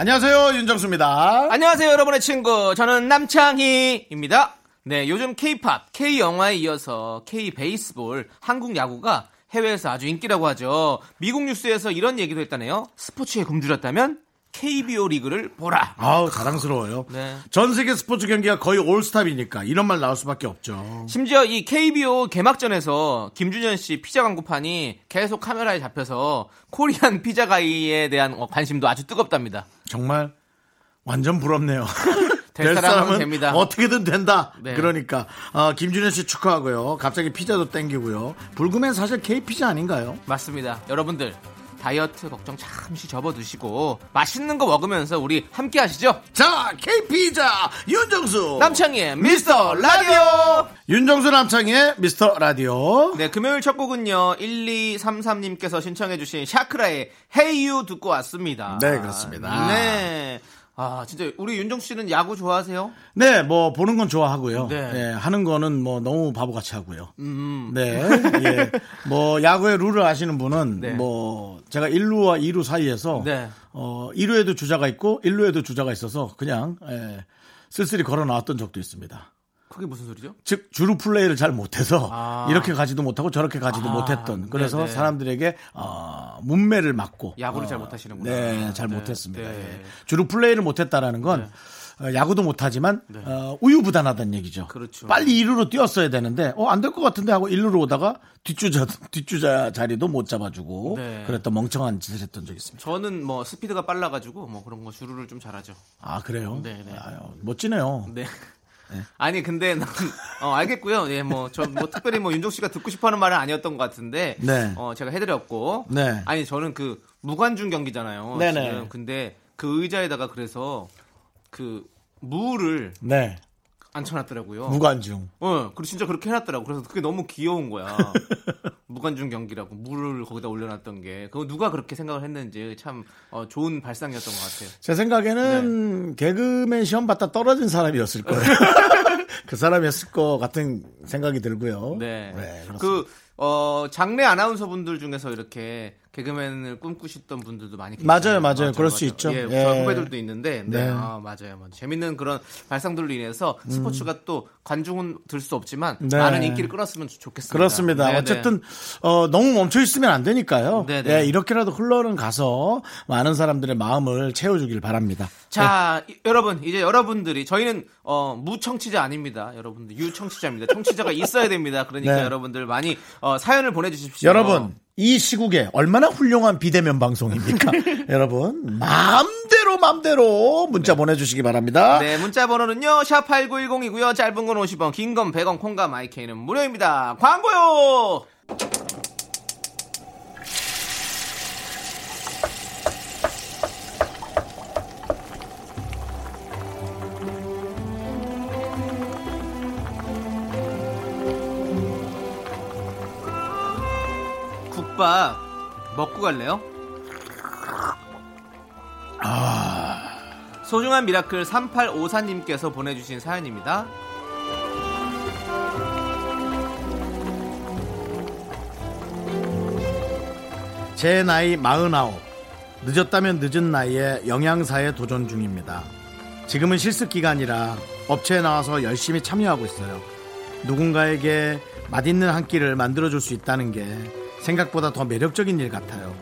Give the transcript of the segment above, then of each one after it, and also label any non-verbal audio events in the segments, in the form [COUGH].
안녕하세요 윤정수입니다. 안녕하세요, 여러분의 친구. 저는 남창희입니다. 네, 요즘 K-팝, K-영화에 이어서 K-베이스볼, 한국 야구가 해외에서 아주 인기라고 하죠. 미국 뉴스에서 이런 얘기도 했다네요. 스포츠에 굶주렸다면 KBO 리그를 보라. 아우 자랑스러워요. 네. 전 세계 스포츠 경기가 거의 올스탑이니까 이런 말 나올 수밖에 없죠. 심지어 이 KBO 개막전에서 김준현 씨 피자 광고판이 계속 카메라에 잡혀서 코리안 피자 가이에 대한 어, 관심도 아주 뜨겁답니다. 정말 완전 부럽네요. [LAUGHS] 될 사람은 됩니다. 어떻게든 된다. 네. 그러니까 어, 김준현 씨 축하하고요. 갑자기 피자도 땡기고요. 불금엔 사실 K 피자 아닌가요? 맞습니다. 여러분들 다이어트 걱정 잠시 접어두시고 맛있는 거 먹으면서 우리 함께 하시죠. 자 K 피자 윤정수 남창희의 미스터 라디오. 윤정수 남창의 미스터 라디오. 네, 금요일 첫 곡은요. 1233님께서 신청해 주신 샤크라의 Hey You 듣고 왔습니다. 네, 그렇습니다. 네. 아, 진짜 우리 윤정수 씨는 야구 좋아하세요? 네, 뭐 보는 건 좋아하고요. 네. 네, 하는 거는 뭐 너무 바보같이 하고요. 음. 네, 예. 뭐 야구의 룰을 아시는 분은 네. 뭐 제가 1루와 2루 사이에서 네. 어 2루에도 주자가 있고 1루에도 주자가 있어서 그냥 예, 쓸쓸히 걸어 나왔던 적도 있습니다. 그게 무슨 소리죠? 즉 주루 플레이를 잘 못해서 아. 이렇게 가지도 못하고 저렇게 가지도 아, 못했던 그래서 네네. 사람들에게 어, 문매를 맞고 야구를 어, 잘 못하시는구나. 네, 잘 네, 못했습니다. 네. 예. 주루 플레이를 못했다라는 건 어, 야구도 못하지만 어, 우유부단하다는 얘기죠. 그렇죠. 빨리 2루로 뛰었어야 되는데 어, 안 될 것 같은데 하고 1루로 오다가 뒷주자 뒷주자 자리도 못 잡아주고 네. 그랬던 멍청한 짓을 했던 적이 있습니다. 저는 뭐 스피드가 빨라가지고 뭐 그런 거 주루를 좀 잘하죠. 아 그래요? 네, 네. 아유, 멋지네요. 네. 아니 근데 난, 어, 알겠고요. 예, 뭐저뭐 특별히 뭐 윤종 씨가 듣고 싶어하는 말은 아니었던 것 같은데, 네. 어 제가 해드렸고, 네. 아니 저는 그 무관중 경기잖아요. 네네. 지금. 근데 그 의자에다가 그래서 그 무를 네, 앉혀놨더라고요. 무관중. 어, 그리고 진짜 그렇게 해놨더라고. 그래서 그게 너무 귀여운 거야. [LAUGHS] 무관중 경기라고 물을 거기다 올려놨던 게 그거 누가 그렇게 생각을 했는지 참 어, 좋은 발상이었던 것 같아요. 제 생각에는 개그맨 시험 봤다 떨어진 사람이었을 거예요. [LAUGHS] 그 사람이었을 것 같은 생각이 들고요. 네. 그렇습니다. 그, 어, 장래 아나운서 분들 중에서 이렇게 개그맨을 꿈꾸셨던 분들도 많이 계시요 맞아요, 맞아요. 그럴 수 있죠. 예, 예. 저 후배들도 있는데, 네, 네. 아, 맞아요, 맞아요. 재밌는 그런 발상들로 인해서 스포츠가 또 관중은 들 수 없지만 네. 많은 인기를 끌었으면 좋겠습니다. 그렇습니다. 네, 네. 어쨌든 어, 너무 멈춰 있으면 안 되니까요. 네, 네, 네. 이렇게라도 흘러는 가서 많은 사람들의 마음을 채워주길 바랍니다. 자, 이- 여러분, 이제 여러분들이, 저희는, 어, 무청취자 아닙니다. 여러분들, 유청취자입니다. 청취자가 있어야 됩니다. 그러니까 네. 여러분들 많이, 어, 사연을 보내주십시오. 여러분 이 시국에 얼마나 훌륭한 비대면 방송입니까? [LAUGHS] 여러분 마음대로 마음대로 문자 보내주시기 바랍니다. 네, 문자 번호는요, 샵 8910이고요. 짧은 건 50원, 긴 건 100원, 콩과 마이케이는 무료입니다. 광고요! 국밥 먹고 갈래요? 소중한 미라클 3854님께서 보내주신 사연입니다. 제 나이 49. 늦었다면 늦은 나이에 영양사에 도전 중입니다. 지금은 실습 기간이라 업체에 나와서 열심히 참여하고 있어요. 누군가에게 맛있는 한 끼를 만들어줄 수 있다는 게 생각보다 더 매력적인 일 같아요.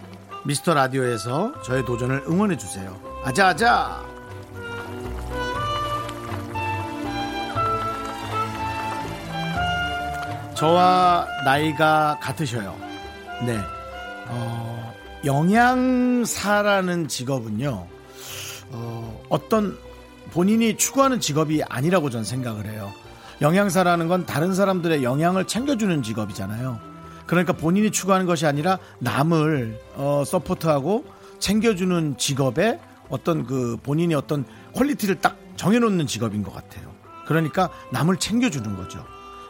미스터 라디오에서 저의 도전을 응원해 주세요. 아자아자! 저와 나이가 같으셔요. 네. 어, 영양사라는 직업은요, 어, 어떤 본인이 추구하는 직업이 아니라고 저는 생각을 해요. 영양사라는 건 다른 사람들의 영양을 챙겨주는 직업이잖아요. 그러니까 본인이 추구하는 것이 아니라 남을 어, support하고 챙겨주는 직업에 어떤 그 본인이 어떤 quality를 딱 정해놓는 직업인 것 같아요. 그러니까 남을 챙겨주는 거죠.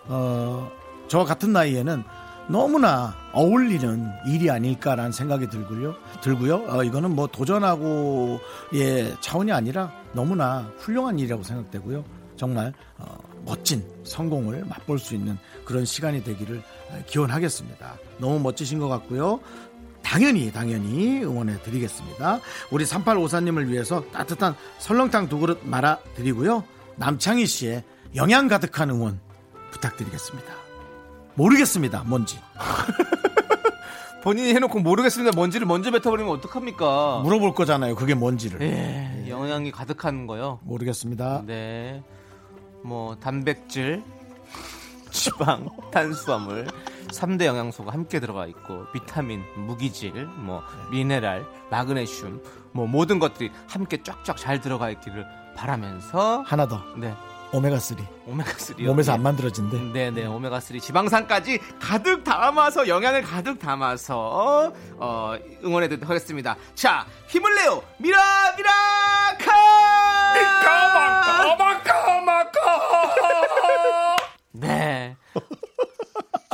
어, 저와 같은 나이에는 너무나 어울리는 일이 아닐까라는 생각이 들고요. 들고요. 어, 이거는 뭐 도전하고의 차원이 아니라 너무나 훌륭한 일이라고 생각되고요. 정말 어, 멋진 성공을 맛볼 수 있는 그런 시간이 되기를 어, 기원하겠습니다. 너무 멋지신 것 같고요. 당연히 당연히 응원해 드리겠습니다. 우리 3854님을 위해서 따뜻한 설렁탕 두 그릇 말아 드리고요. 남창희 씨의 영양 가득한 응원 부탁드리겠습니다. 모르겠습니다. 뭔지. [LAUGHS] 본인이 해놓고 모르겠습니다. 뭔지를 먼저 뱉어버리면 어떡합니까? 물어볼 거잖아요. 그게 뭔지를. 예, 영양이 가득한 거요. 모르겠습니다. 네. 뭐 단백질, 지방, 탄수화물 3대 영양소가 함께 들어가 있고 비타민, 무기질, 뭐 미네랄, 마그네슘 뭐 모든 것들이 함께 쫙쫙 잘 들어가 있기를 바라면서 하나 더. 네. 오메가 3. 오메가 3 몸에서 안 만들어진대. 네 네 오메가 3 지방산까지 가득 담아서 영양을 가득 담아서 어, 응원해 드리도록 하겠습니다 자 힘을 내요 미라 미라카 네 [LAUGHS]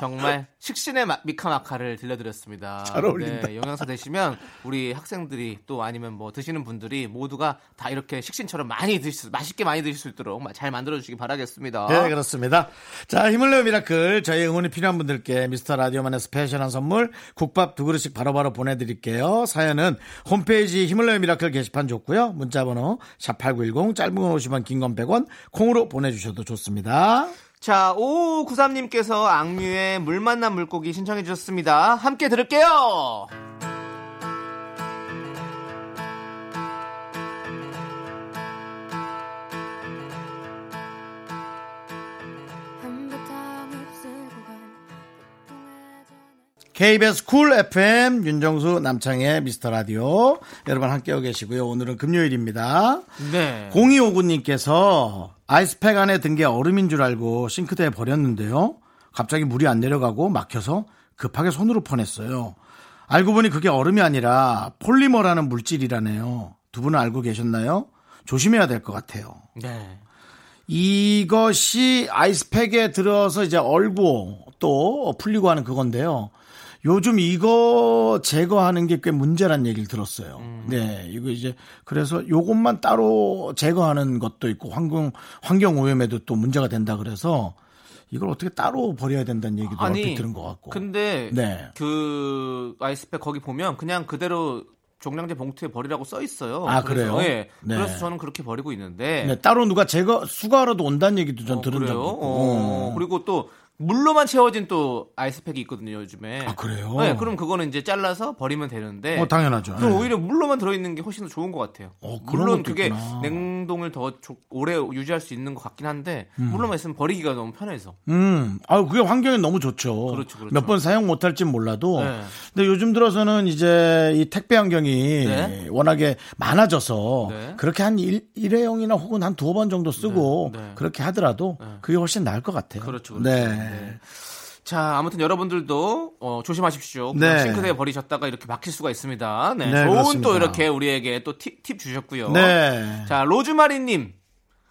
정말 식신의 마- 미카마카를 들려드렸습니다. 잘 어울린다. 네, 영양사 되시면 우리 학생들이 또 아니면 뭐 드시는 분들이 모두가 다 이렇게 식신처럼 많이 드실 수, 맛있게 많이 드실 수 있도록 잘 만들어 주시기 바라겠습니다. 네, 그렇습니다. 자, 힘을 내요 미라클. 저희 응원이 필요한 분들께 미스터 라디오만의 special한 선물 국밥 두 그릇씩 바로바로 보내드릴게요. 사연은 홈페이지 힘을 내요 미라클 게시판 좋고요. 문자번호 샵 8910 짧은 건 50원 긴 건 100원 콩으로 보내주셔도 좋습니다. 자, 5593님께서 악뮤의 물 만난 물고기 신청해 주셨습니다. 함께 들을게요. KBS 쿨 FM 윤정수 남창희의 미스터 라디오 여러분 함께하고 계시고요. 오늘은 금요일입니다. 네. 0259님께서 아이스팩 안에 든 게 얼음인 줄 알고 싱크대에 버렸는데요. 갑자기 물이 안 내려가고 막혀서 급하게 손으로 퍼냈어요. 알고 보니 그게 얼음이 아니라 폴리머라는 물질이라네요. 두 분은 알고 계셨나요? 조심해야 될 것 같아요. 네. 이것이 아이스팩에 들어서 이제 얼고 또 풀리고 하는 그건데요. 요즘 이거 제거하는 게 꽤 문제란 얘기를 들었어요. 네, 이거 이제 그래서 요것만 따로 제거하는 것도 있고 환경 환경 오염에도 또 문제가 된다 그래서 이걸 어떻게 따로 버려야 된다는 얘기도 얼핏 들은 것 같고. 근데 네. 그 아이스팩 거기 보면 그냥 그대로 종량제 봉투에 버리라고 써 있어요. 아, 그래서, 그래요? 예. 네. 그래서 저는 그렇게 버리고 있는데. 네, 따로 누가 제거 수거하러도 온다는 얘기도 전 어, 들은 그래요? 적이 있고. 어, 그리고 또 물로만 채워진 또 아이스팩이 있거든요, 요즘에. 아, 그래요? 네, 그럼 그거는 이제 잘라서 버리면 되는데. 어, 당연하죠. 그럼 네. 오히려 물로만 들어있는 게 훨씬 더 좋은 것 같아요. 어, 물론 그게 있구나. 냉동을 더 조- 오래 유지할 수 있는 것 같긴 한데 물로만 있으면 버리기가 너무 편해서. 음, 아, 그게 환경에 너무 좋죠. 그렇죠, 그렇죠. 몇 번 사용 못할진 몰라도. 네. 근데 요즘 들어서는 이제 이 택배 환경이 네. 워낙에 많아져서 네. 그렇게 한 일, 일회용이나 혹은 한 두어 번 정도 쓰고 네, 네. 그렇게 하더라도 네. 그게 훨씬 나을 것 같아요. 그렇죠, 그렇죠. 네. 네. 자, 아무튼 여러분들도 어, 조심하십시오. 네. 싱크대에 버리셨다가 이렇게 막힐 수가 있습니다. 네, 네, 좋은 그렇습니다. 또 이렇게 우리에게 또팁 주셨고요. 네. 자, 로즈마리님.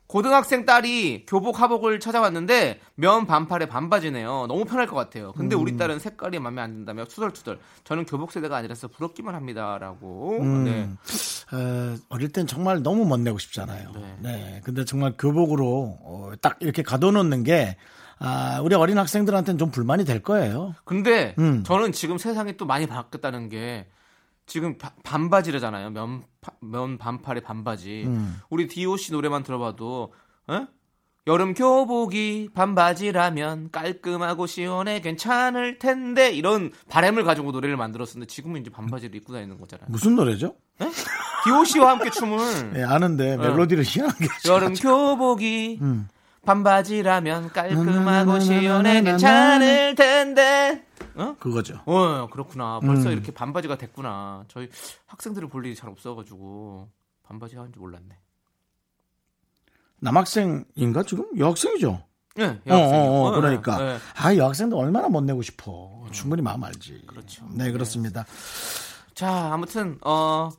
고등학생 딸이 교복 하복을 찾아왔는데 면 반팔에 반바지네요. 너무 편할 것 같아요. 근데 음. 우리 딸은 색깔이 마음에 안 든다며 투덜투덜. 저는 교복 세대가 아니라서 부럽기만 합니다라고. 음. 네. 어, 어릴 땐 정말 너무 멋내고 싶잖아요. 네. 네. 근데 정말 교복으로 어, 딱 이렇게 가둬놓는 게 아, 우리 어린 학생들한테는 좀 불만이 될 거예요. 근데 음. 저는 지금 세상이 또 많이 바뀌었다는 게 지금 바- 반바지래잖아요. 면, 파- 면 반팔에 반바지. 음. 우리 D.O.C 노래만 들어봐도 에? 여름 교복이 반바지라면 깔끔하고 시원해 괜찮을 텐데 이런 바램을 가지고 노래를 만들었었는데 지금은 이제 반바지를 입고 다니는 거잖아요. 무슨 노래죠? D.O.C와 함께 춤을 네, 아는데 멜로디를 희한하게 여름. 교복이 음. 반바지라면 깔끔하고 시원해 괜찮을 텐데 어? 그거죠. 어, 그렇구나. 벌써 음. 이렇게 반바지가 됐구나. 저희 학생들을 볼 일이 잘 없어가지고 반바지 하는지 몰랐네. 남학생인가 지금 여학생이죠. 예, 어, 여학생이요. 어, 어, 어, 그러니까 예. 아 여학생도 얼마나 못 내고 싶어. 충분히 마음 알지. 그렇죠. 네 그렇습니다. 자, 아무튼 어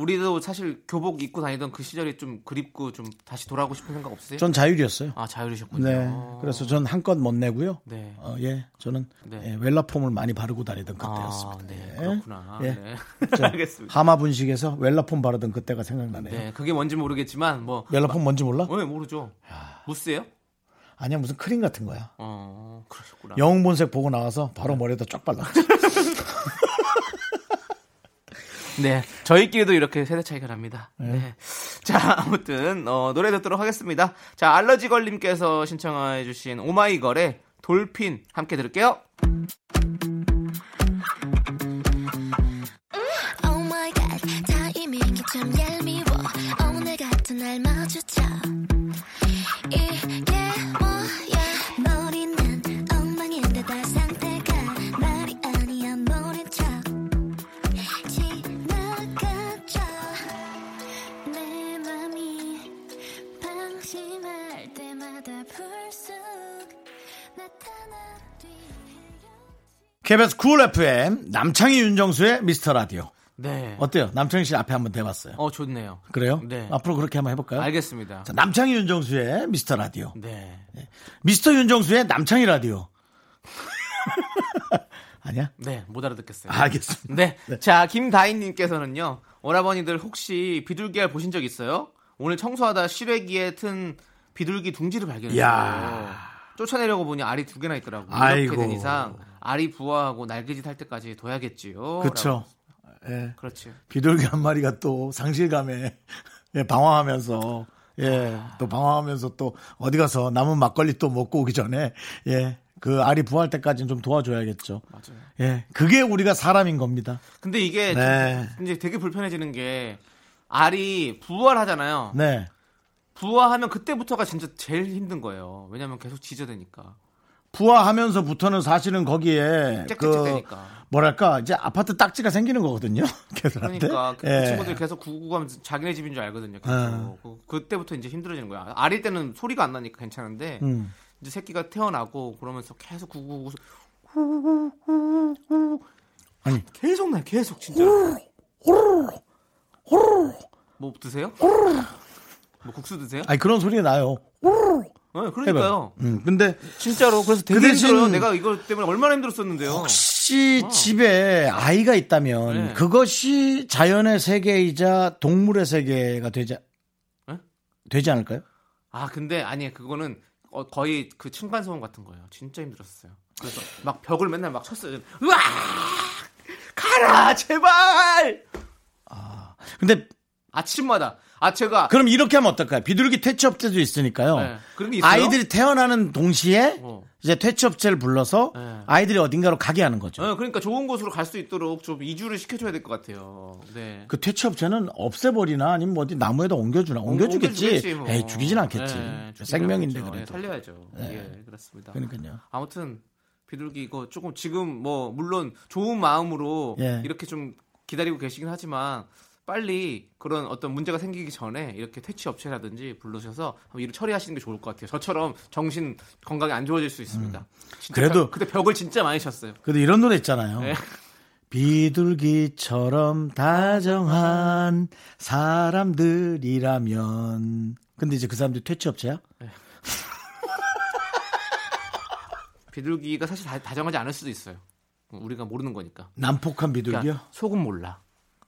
우리도 사실 교복 입고 다니던 그 시절이 좀 그립고 좀 다시 돌아가고 싶은 생각 없으세요? 전 자율이었어요. 아 자율이셨군요. 네. 그래서 전 한껏 못 내고요. 네. 어, 예, 저는 네. 예, 웰라폼을 많이 바르고 다니던 아, 그때였습니다. 네, 예. 그렇구나. 예. 네. [LAUGHS] 저 알겠습니다. 하마 분식에서 웰라폼 바르던 그때가 생각나네요. 네, 그게 뭔지 모르겠지만 뭐 웰라폼 뭔지 몰라? 어, 네, 모르죠. 무스예요? 아니야 무슨 크림 같은 거야. 어, 그러셨구나. 영웅 본색 보고 나와서 바로 머리에다 쫙 발랐지. [LAUGHS] 네, 저희끼리도 이렇게 세대 차이가 납니다. 네. 자, 아무튼 어, 노래 듣도록 하겠습니다. 자, 알러지 걸님께서 신청해주신 오마이걸의 돌핀 함께 들을게요. Oh 날 마주쳐 이게 뭐야 KBS 쿨 FM 남창희 윤정수의 미스터 라디오. 네. 어때요? 남창희 씨 앞에 한번 대봤어요. 어, 좋네요. 그래요? 네. 앞으로 그렇게 한번 해볼까요? 알겠습니다. 자, 남창희 윤정수의 미스터 라디오. 네. 미스터 윤정수의 남창희 라디오. [LAUGHS] 아니야? 네, 못 알아듣겠어요. 알겠습니다. 네. 자, 김다인님께서는요, 오라버니들 혹시 비둘기알 보신 적 있어요? 오늘 청소하다 실외기에 튼 비둘기 둥지를 발견했어요. 야. 쫓아내려고 보니 알이 두 개나 있더라고요. 아이고. 이렇게 된 이상 알이 부화하고 날개짓 할 때까지 둬야겠지요. 그쵸. 예. 그렇지. 비둘기 한 마리가 또 상실감에 [LAUGHS] 예, 방황하면서 예, 또 방황하면서 또 어디 가서 남은 막걸리 또 먹고 오기 전에 예, 그 알이 부할 때까지는 좀 도와줘야겠죠. 맞아요. 예, 그게 우리가 사람인 겁니다. 근데 이게 네. 좀 이제 되게 불편해지는 게 알이 부화하잖아요. 네. 부화하면 그때부터가 진짜 제일 힘든 거예요. 왜냐면 계속 지저대니까. 부화하면서부터는 사실은 거기에 그. 뭐랄까 이제 아파트 딱지가 생기는 거거든요. [LAUGHS] 걔들한테. 그러니까 그, 예. 친구들 계속 구구하면서 자기네 집인 줄 알거든요. 계속. 그- 그때부터 이제 힘들어지는 거야. 아릴 때는 소리가 안 나니까 괜찮은데 음. 이제 새끼가 태어나고 그러면서 계속 구구구 아니. 계속 나요. 계속 진짜. 뭐 드세요? 뭐 국수 드세요? 아니 그런 소리가 나요. 네. 그러니까요. 음, 근데 진짜로 그래서 되게 그 대신- 힘들어요. 내가 이거 때문에 얼마나 힘들었었는데요. 혹시 집에 아이가 있다면 어. 네. 그것이 자연의 세계이자 동물의 세계가 되지 네? 되지 않을까요? 아 근데 아니 그거는 어, 거의 그 층간 소음 같은 거예요. 진짜 힘들었어요. 그래서 막 벽을 맨날 막 쳤어요. 으아! 가라 제발! 근데 아침마다 아 제가 그럼 이렇게 하면 어떨까요? 비둘기 퇴치업체도 있으니까요. 네, 그런 게 있어요? 아이들이 태어나는 동시에 어. 이제 퇴치업체를 불러서 네. 아이들이 어딘가로 가게 하는 거죠. 어, 그러니까 좋은 곳으로 갈 수 있도록 좀 이주를 시켜줘야 될 것 같아요. 네. 그 퇴치업체는 없애버리나 아니면 뭐 어디 나무에다 옮겨주나 옮겨주겠지. 옮겨주겠지, 뭐. 에이 죽이진 않겠지. 네, 생명인데. 그래도. 네, 살려야죠. 예, 그렇습니다. 그러니까요. 아무튼 비둘기 이거 조금 지금 뭐 물론 좋은 마음으로 예. 이렇게 좀 기다리고 계시긴 하지만 빨리 그런 어떤 문제가 생기기 전에 이렇게 퇴치 업체라든지 불러셔서 일을 처리하시는 게 좋을 것 같아요. 저처럼 정신 건강이 안 좋아질 수 있습니다. 음. 그래도- 벽- 그때 벽을 진짜 많이 쳤어요. 근데 이런 노래 있잖아요. 네. 비둘기처럼 다정한 사람들이라면. 근데 이제 그 사람들이 퇴치업체야? [LAUGHS] 비둘기가 사실 다, 다정하지 않을 수도 있어요. 우리가 모르는 거니까. 난폭한 비둘기요? 그러니까 속은 몰라.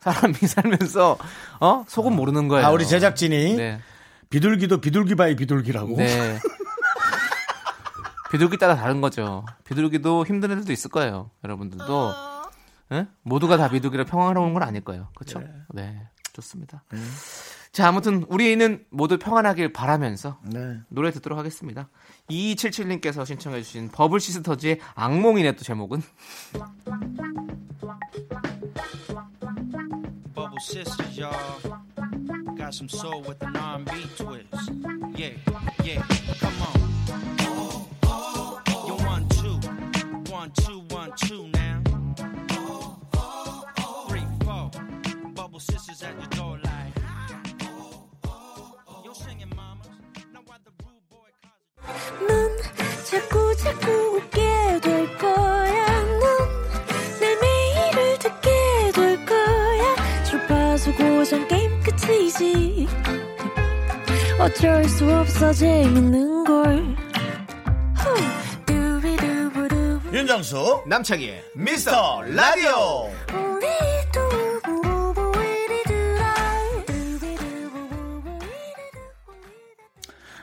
사람이 [LAUGHS] 살면서 어 속은 모르는 거예요. 아, 우리 제작진이 네. 비둘기도 비둘기 by 비둘기라고. 네. [LAUGHS] 비둘기 따라 다른 거죠. 비둘기도 힘든 애들도 있을 거예요. 여러분들도 예? 모두가 다 비둘기라 평화로운 건 아닐 거예요. 그렇죠? 네. 좋습니다. 자, 아무튼 우리는 모두 평안하길 바라면서 네. 노래 듣도록 하겠습니다. 2277님께서 신청해 주신 버블 시스터즈의 악몽이네 또 제목은 sisters, y'all. Got some soul with an R&B twist. Yeah, yeah, come on. You one, two, one, two, one, two now. Three, four. Bubble sisters at your door like. Yo, singing mamas. Now why the rude boy cause 넌 자꾸 자꾸 웃게 될 거야. 해보잔 게임 끝이지 어쩔 수 없어 재밌는 걸. 윤정수 남창희의 미스터 라디오.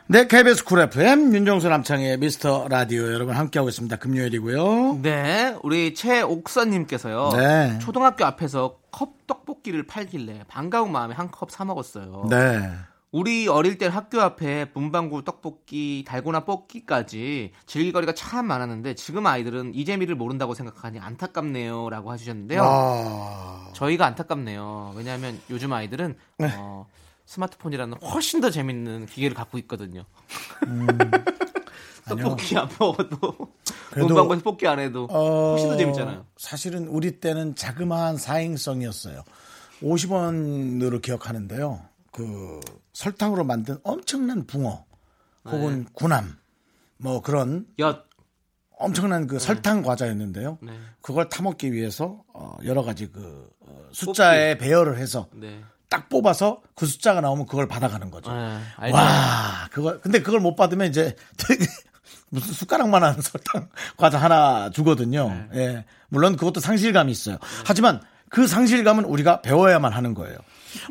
네 KBS 쿨 FM 윤정수 남창희의 미스터 라디오 여러분 함께하고 있습니다 금요일이고요 네, 우리 최옥선님께서요. 네. 초등학교 앞에서 컵 떡볶이를 팔길래 반가운 마음에 한 컵 사 먹었어요. 네 우리 어릴 때 학교 앞에 문방구 떡볶이, 달고나 뽑기까지 즐길거리가 참 많았는데 지금 아이들은 이 재미를 모른다고 생각하니 안타깝네요라고 하셨는데요. 아, 저희가 안타깝네요. 왜냐하면 요즘 아이들은 네. 어, 스마트폰이라는 훨씬 더 재밌는 기계를 갖고 있거든요. 떡볶이 안 먹어도 [LAUGHS] 문방구에서 뽑기 안 해도 어, 훨씬 더 재밌잖아요. 사실은 우리 때는 자그마한 사행성이었어요 50원으로 기억하는데요 그 설탕으로 만든 엄청난 붕어 혹은 네. 구남 뭐 그런 엿 엄청난 그 설탕 과자였는데요. 네. 그걸 타먹기 위해서 어, 여러 가지 그 어, 숫자에 배열을 해서 네. 딱 뽑아서 그 숫자가 나오면 그걸 받아가는 거죠. 네, 알죠. 와, 그거 근데 그걸 못 받으면 이제 되게 [LAUGHS] 무슨 숟가락만한 설탕 [LAUGHS] 과자 하나 주거든요. 네. 예, 물론 그것도 상실감이 있어요. 하지만 그 상실감은 우리가 배워야만 하는 거예요.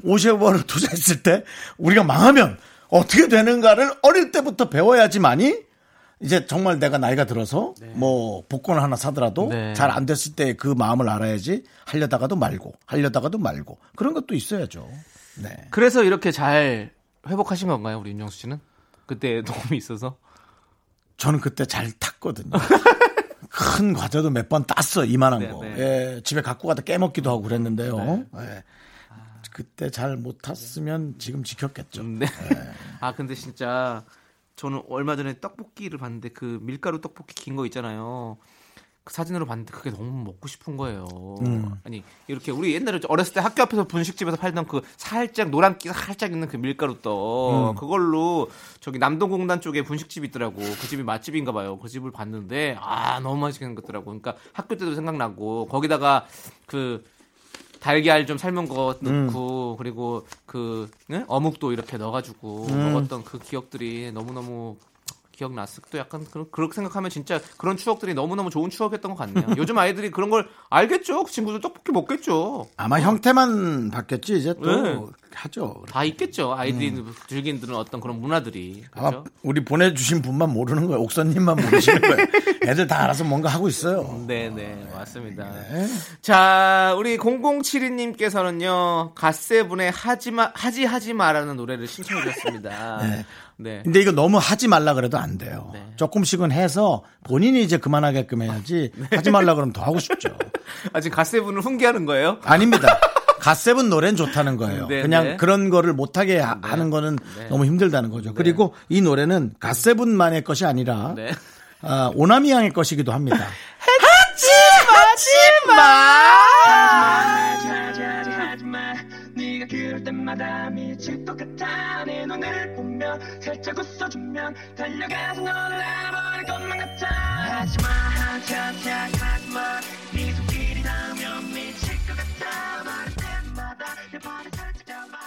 50원을 투자했을 때 우리가 망하면 어떻게 되는가를 어릴 때부터 배워야지만이 이제 정말 내가 나이가 들어서 뭐 복권 하나 사더라도 네. 잘안 됐을 때 그 마음을 알아야지 하려다가도 말고 하려다가도 말고 그런 것도 있어야죠. 네. 그래서 이렇게 잘 회복하신 건가요, 우리 윤정수 씨는? 그때 [LAUGHS] 도움이 있어서. 저는 그때 잘 탔거든요. [LAUGHS] 큰 과자도 몇 번 땄어 이만한 네, 거. 네. 예, 집에 갖고 가다 깨먹기도 하고 그랬는데요. 예. 그때 잘 못 탔으면 지금 지켰겠죠. 네. [LAUGHS] 아 근데 진짜 저는 얼마 전에 떡볶이를 봤는데 그 밀가루 떡볶이 긴 거 있잖아요. 그 사진으로 봤는데 그게 너무 먹고 싶은 거예요. 음. 아니 이렇게 우리 옛날에 어렸을 때 학교 앞에서 분식집에서 팔던 그 살짝 노란기 살짝 있는 그 밀가루 떡 음. 그걸로 저기 남동공단 쪽에 분식집 있더라고. 그 집이 맛집인가 봐요. 그 집을 봤는데 아 너무 맛있게 생겼더라고. 그러니까 학교 때도 생각나고 거기다가 그 달걀 좀 삶은 거 넣고 그리고 그 네? 어묵도 이렇게 넣어가지고 먹었던 그 기억들이 너무 너무 기억났어. 또 약간 그런 그렇게 생각하면 진짜 그런 추억들이 너무 너무 좋은 추억이었던 것 같네요. 요즘 아이들이 그런 걸 알겠죠. 그 친구들 떡볶이 먹겠죠. 아마 형태만 바뀌었지 이제 또 네. 하죠. 다 있겠죠. 아이들이 즐기는 어떤 그런 문화들이 그렇죠. 우리 보내주신 분만 모르는 거예요. 옥선님만 모르시는 거예요. [LAUGHS] 애들 다 알아서 뭔가 하고 있어요. 네네 맞습니다. 네. 자 우리 0072님께서는요 갓세븐의 하지마 하지 하지 마라는 노래를 신청해 주셨습니다. 네. 네. 근데 이거 너무 하지 말라 그래도 안 돼요. 네. 조금씩은 해서 본인이 이제 그만하게끔 해야지 [LAUGHS] 하지 말라 그러면 더 하고 싶죠. [LAUGHS] 아 지금 갓세븐을 훈계하는 거예요? 아닙니다. [LAUGHS] 갓세븐 노래는 좋다는 거예요. 네, 그냥 네. 그런 거를 못하게 하- 하는 거는 네. 너무 힘들다는 거죠. 그리고 이 노래는 갓세븐만의 것이 아니라 네. 아, 오나미 양의 것이기도 합니다. 하지 하지마 네가 그럴 때마다 미칠 것 같아 내 눈을 보면 살짝 웃어주면 달려가서 너를 알아버릴 것만 같아. 하지마 하지 하지 하지마. 네 손길이 닿으면 미칠 것 같아. 말할 때마다 내 발을 살짝 잡아.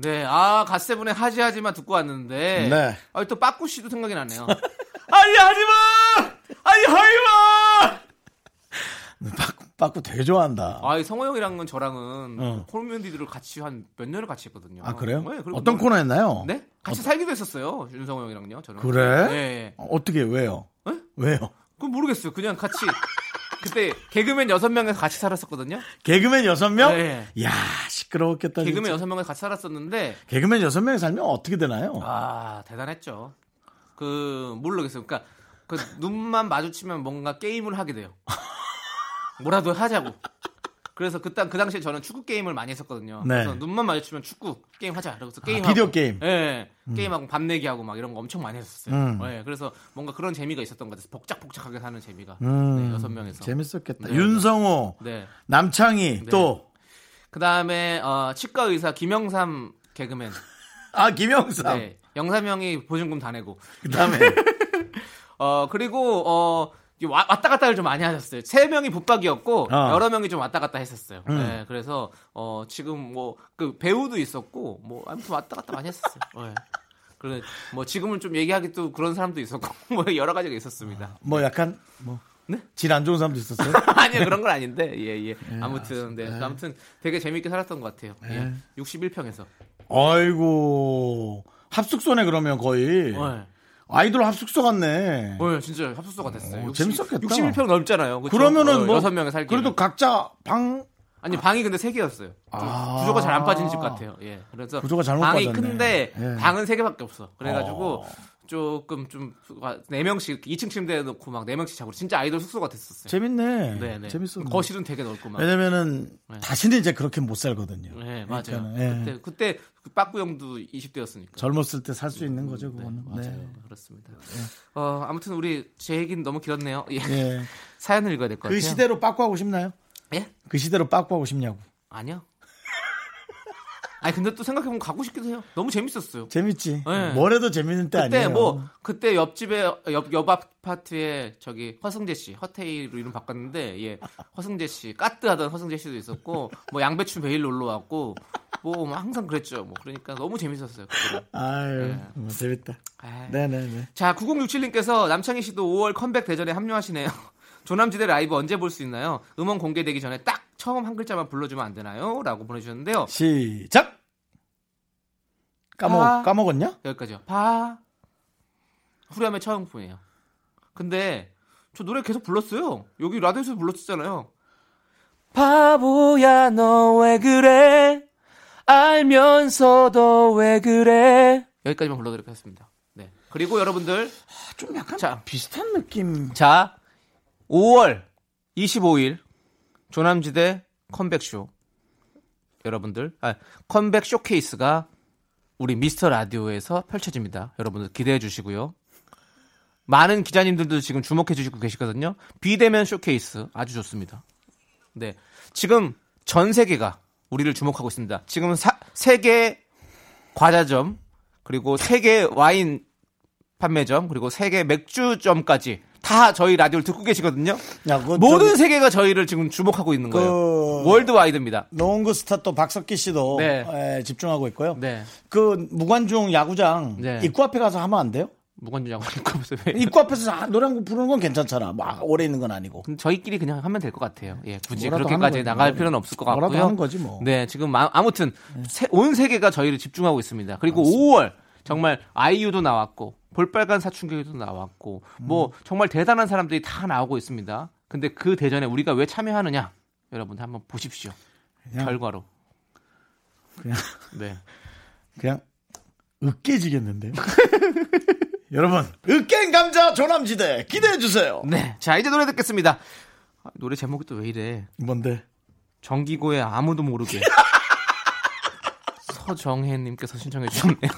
네, 아 갓세븐의 하지 하지마 듣고 왔는데, 네. 아, 또 빠꾸 씨도 생각이 나네요. [LAUGHS] 아니 하지마, 아니 하지마. 빠꾸, 되게 좋아한다. 아, 이 성호 형이랑은 저랑은 어. 콜뮤니티를 같이 한 몇 년을 같이 했거든요. 아, 그래요? 네, 어떤 뭐- 코너 했나요? 네, 같이 살기도 했었어요. 윤성호 형이랑요. 저는. 그래? 네, 네. 어떻게, 왜요? 네? 왜요? 그건 모르겠어요. 그냥 같이 [LAUGHS] 그때 개그맨 여섯 명에서 같이 살았었거든요. 개그맨 여섯 명? 네. 야 시끄러웠겠다. 개그맨. 여섯 명에서 같이 살았었는데, 개그맨 여섯 명이 살면 어떻게 되나요? 아 대단했죠. 그 모르겠어요. 그러니까 그 눈만 마주치면 뭔가 게임을 하게 돼요. [LAUGHS] 뭐라도 하자고. 그래서 그때 그 당시에 저는 축구 게임을 많이 했었거든요. 네. 그래서 눈만 마주치면 축구 게임 하자. 그래서 게임 비디오 게임. 예. 게임하고 밥 내기 하고 막 이런 거 엄청 많이 했었어요. 음. 예. 그래서 뭔가 그런 재미가 있었던 것 같아서 복작복작하게 사는 재미가. 음, 네, 여섯 명에서. 재밌었겠다. 네. 윤성호, 네. 남창희, 네. 또, 그다음에 어, 치과 의사 김영삼 개그맨. 아, 김영삼. 네. 영삼 형이 보증금 다 내고. 그 다음에, [LAUGHS] 어 그리고 어 와- 왔다 갔다를 좀 많이 하셨어요. 세 명이 붙박이었고 어. 여러 명이 좀 왔다 갔다 했었어요. 음. 네, 그래서 어, 지금 뭐 그 배우도 있었고 뭐 아무튼 왔다 갔다 많이 했었어요. 네. 그래 뭐 지금은 좀 얘기하기 또 그런 사람도 있었고 [LAUGHS] 뭐 여러 가지가 있었습니다. 뭐 약간 뭐 네? 질 안 좋은 사람도 있었어요. [LAUGHS] 아니요 그런 건 아닌데 예 예. 아무튼 네 아무튼 되게 재밌게 살았던 것 같아요. 예. 61평에서. 아이고 합숙소네 그러면 거의 네. 아이돌 합숙소 같네. 어, 진짜 합숙소가 됐어요. 어, 재밌었겠다. 61평 넓잖아요. 그쵸? 그러면은 어, 뭐 여섯 명에 살기. 그래도 각자 방 아니 방이 근데 세 개였어요. 좀 아. 구조가 잘 안 빠진 집 같아요. 예. 그래서 구조가 잘못 방이 빠졌네. 큰데 예. 방은 세 개밖에 없어. 그래가지고 어. 조금 좀 네 명씩 2층 침대에 놓고 막 네 명씩 자고 진짜 아이돌 숙소가 됐었어요. 재밌네. 네네. 재밌어. 거실은 되게 넓고 막. 왜냐면은 네. 다시는 이제 그렇게 못 살거든요. 네 맞아요. 그러니까는, 예. 그때 그때 그 빠꾸 형도 20대였으니까. 젊었을 때 살 수 있는 거죠, 그거는. 맞아요. 네. 그렇습니다. 어 아무튼 우리 제 얘기는 너무 길었네요. 예. 예. [LAUGHS] 사연을 읽어야 될것그 같아요. 시대로 빠꾸하고 싶나요? 예? 그 시대로 빠꾸하고 싶냐고. 아니요. 아니 근데 또 생각해보면 가고 싶기도 해요. 너무 재밌었어요. 재밌지. 네. 뭐래도 재밌는 때 그때 아니에요. 뭐 그때 옆집에 옆, 옆 아파트에 저기 허승재 씨 허태이로 이름 바꿨는데 예 허승재 씨 개그하던 허승재 씨도 있었고 뭐 양배추 매일 놀러 왔고 뭐, 뭐 항상 그랬죠 뭐 그러니까 너무 재밌었어요 그때는. 아유, 네. 뭐 재밌다. 아이. 네네네. 자 9067님께서 남창희 씨도 5월 컴백 대전에 합류하시네요 [LAUGHS] 조남지대 라이브 언제 볼 수 있나요 음원 공개되기 전에 딱 처음 한 글자만 불러주면 안 되나요? 라고 보내주셨는데요. 시작! 까먹, 아. 까먹었냐? 여기까지요. 봐 후렴의 처음뿐이에요. 근데 저 노래 계속 불렀어요. 여기 라디오에서 불렀었잖아요. 바보야 너 왜 그래? 알면서도 왜 그래? 여기까지만 불러드리도록 하겠습니다. 네. 그리고 여러분들. 좀 약간 자. 비슷한 느낌. 자 5월 25일 조남지대 컴백쇼 여러분들 아, 컴백 쇼케이스가 우리 미스터 라디오에서 펼쳐집니다. 여러분들 기대해 주시고요. 많은 기자님들도 지금 주목해 주시고 계시거든요. 비대면 쇼케이스 아주 좋습니다. 네. 지금 전 세계가 우리를 주목하고 있습니다. 지금 사- 세계 과자점 그리고 세계 와인 판매점 그리고 세계 맥주점까지 다 저희 라디오를 듣고 계시거든요. 야, 그 모든 세계가 저희를 지금 주목하고 있는 거예요. 그- 월드와이드입니다. 노원구 스타 또 박석기 씨도 네. 에, 집중하고 있고요. 네. 그 무관중 야구장 네. 입구 앞에 가서 하면 안 돼요? 무관중 야구 보세요. 왜? 입구 앞에서 아, 노래 한곡 부르는 건 괜찮잖아. 막 오래 있는 건 아니고. 저희끼리 그냥 하면 될 것 같아요. 예, 굳이 뭐라도 그렇게까지. 나갈 뭐. 필요는 없을 것 뭐라도 같고요. 하는 거지 뭐. 네, 지금 아, 아무튼 세- 온 세계가 저희를 집중하고 있습니다. 그리고 5월 정말 아이유도 나왔고 볼빨간 사춘기도 나왔고 뭐 정말 대단한 사람들이 다 나오고 있습니다. 근데 그 대전에 우리가 왜 참여하느냐? 여러분 한번 보십시오. 그냥- 결과로. 그냥 네. 그냥 으깨지겠는데요. [LAUGHS] 여러분, 으깬 감자 조남지대 기대해 주세요. 네. 자, 이제 노래 듣겠습니다. 아, 노래 제목이 또 왜 이래? 뭔데? 정기고의 아무도 모르게. [LAUGHS] 서정혜님께서 신청해 주셨네요.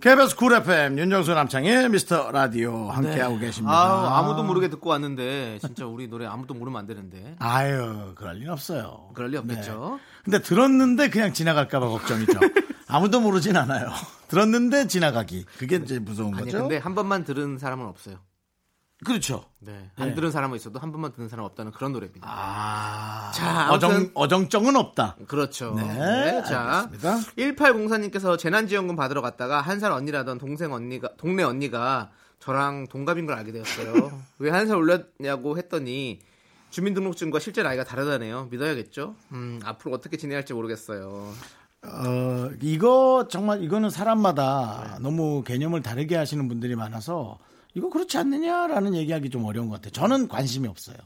KBS 쿨 FM 윤정수 남창희의 미스터 라디오 함께하고 계십니다. 아, 아무도 모르게 듣고 왔는데 진짜 우리 노래 아무도 모르면 안 되는데. 아유, 그럴 일 없어요. 그럴 리 없겠죠. 근데 들었는데 그냥 지나갈까봐 걱정이죠. [LAUGHS] 아무도 모르진 않아요. 들었는데 지나가기. 그게 이제 무서운 아니 거죠. 근데 한 번만 들은 사람은 없어요. 그렇죠. 네. 안 네. 들은 사람은 있어도 한 번만 듣는 사람 없다는 그런 노래입니다. 아, 자, 어정, 아무튼- 어정쩡은 없다. 그렇죠. 네, 자, 알겠습니다. 1804님께서 재난지원금 받으러 갔다가 한 살 언니라던 동생 언니가 동네 언니가 저랑 동갑인 걸 알게 되었어요. [LAUGHS] 왜 한 살 올렸냐고 했더니 주민등록증과 실제 나이가 다르다네요. 믿어야겠죠? 음, 앞으로 어떻게 지내야 할지 모르겠어요. 어, 이거 정말 이거는 사람마다 너무 개념을 다르게 하시는 분들이 많아서 이거 그렇지 않느냐라는 얘기하기 좀 어려운 것 같아요. 저는 관심이 없어요.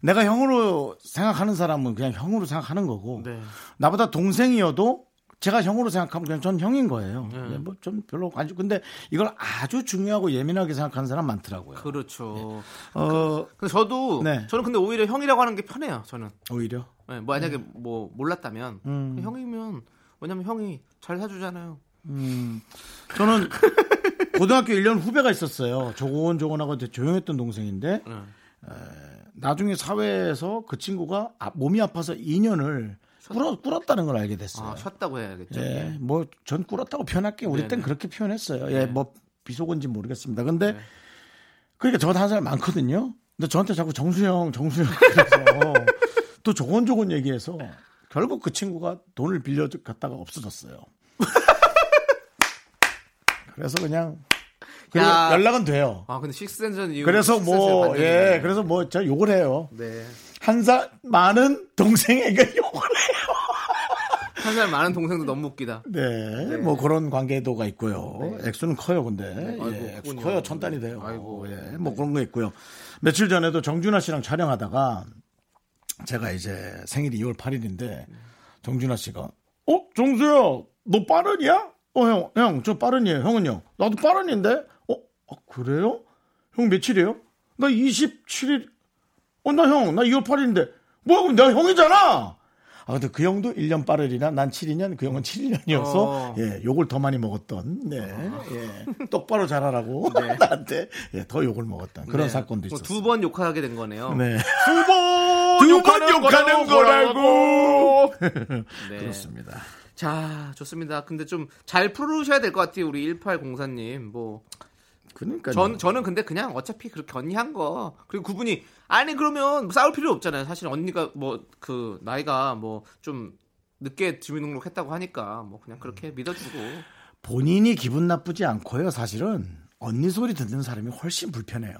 내가 형으로 생각하는 사람은 그냥 형으로 생각하는 거고 네. 나보다 동생이어도 제가 형으로 생각하면 그냥 전 형인 거예요. 네. 뭐 좀 별로 관심. 근데 이걸 아주 중요하고 예민하게 생각하는 사람 많더라고요. 그렇죠. 어, 근데 저도 네. 저는 근데 오히려 형이라고 하는 게 편해요. 저는 오히려 네, 뭐 만약에 뭐 몰랐다면 음. 형이면 왜냐면 형이 잘 사주잖아요. 저는 고등학교 1년 후배가 있었어요. 조곤조곤하고 조용했던 동생인데 에, 나중에 사회에서 그 친구가 아- 몸이 아파서 2년을 꿇어, 꿇었다는 걸 알게 됐어요. 아, 쉬었다고 해야겠죠. 예, 뭐전 꿇었다고 표현할게요. 우리 땐 네네. 그렇게 표현했어요. 예, 뭐 비속어인지 모르겠습니다. 근데 네. 그러니까 저보다 한살 많거든요. 근데 저한테 자꾸 정수영, 정수영 그래서 [LAUGHS] 또 조곤조곤 얘기해서 결국 그 친구가 돈을 빌려 갔다가 없어졌어요. 그래서 그냥 그리고 야. 연락은 돼요. 아, 근데 식스센전 이후 그래서 식스센스의 뭐 반전이네. 예, 그래서 뭐 저 욕을 해요. 네. 한 살 많은 동생에게 [LAUGHS] 욕을 해요. 한 살 많은 동생도 너무 웃기다. 네, 뭐 그런 관계도가 있고요. 액수는 커요, 근데 아이고, 예, 액수. 커요, 천 단위 돼요. 아이고. 예, 뭐 그런 거 있고요. 며칠 전에도 정준하 씨랑 촬영하다가 제가 이제 생일이 2월 8일인데 정준하 씨가 어, 정수야, 너 빠른이야? 어, 형, 형, 저 빠른이에요. 형은요? 나도 빠른인데? 어, 아, 그래요? 형 며칠이에요? 나 27일. 어, 나 형, 나 2월 8일인데. 뭐야, 그럼 내가 형이잖아! 아, 근데 그 형도 1년 빠르리라 난 7인년, 그 형은 7인년이어서, 어. 예, 욕을 더 많이 먹었던, 네, 예, 똑바로 잘하라고, [LAUGHS] 나한테, 예, 더 욕을 먹었던 그런 네. 사건도 뭐 있었어요. 두 번 욕하게 된 거네요. 네. 두 번 두 번 욕하는 거라고! 네. [LAUGHS] 그렇습니다. 자, 좋습니다. 근데 좀 잘 풀으셔야 될 것 같아요. 우리 1804님. 뭐 그러니까. 전, 저는 근데 그냥 어차피 그렇게 언니 한 거. 그리고 그분이, 아니, 그러면 싸울 필요 없잖아요. 사실 언니가 뭐, 그, 나이가 뭐, 좀, 늦게 주민등록 했다고 하니까, 뭐, 그냥 그렇게 믿어주고. 본인이 기분 나쁘지 않고요. 사실은 언니 소리 듣는 사람이 훨씬 불편해요.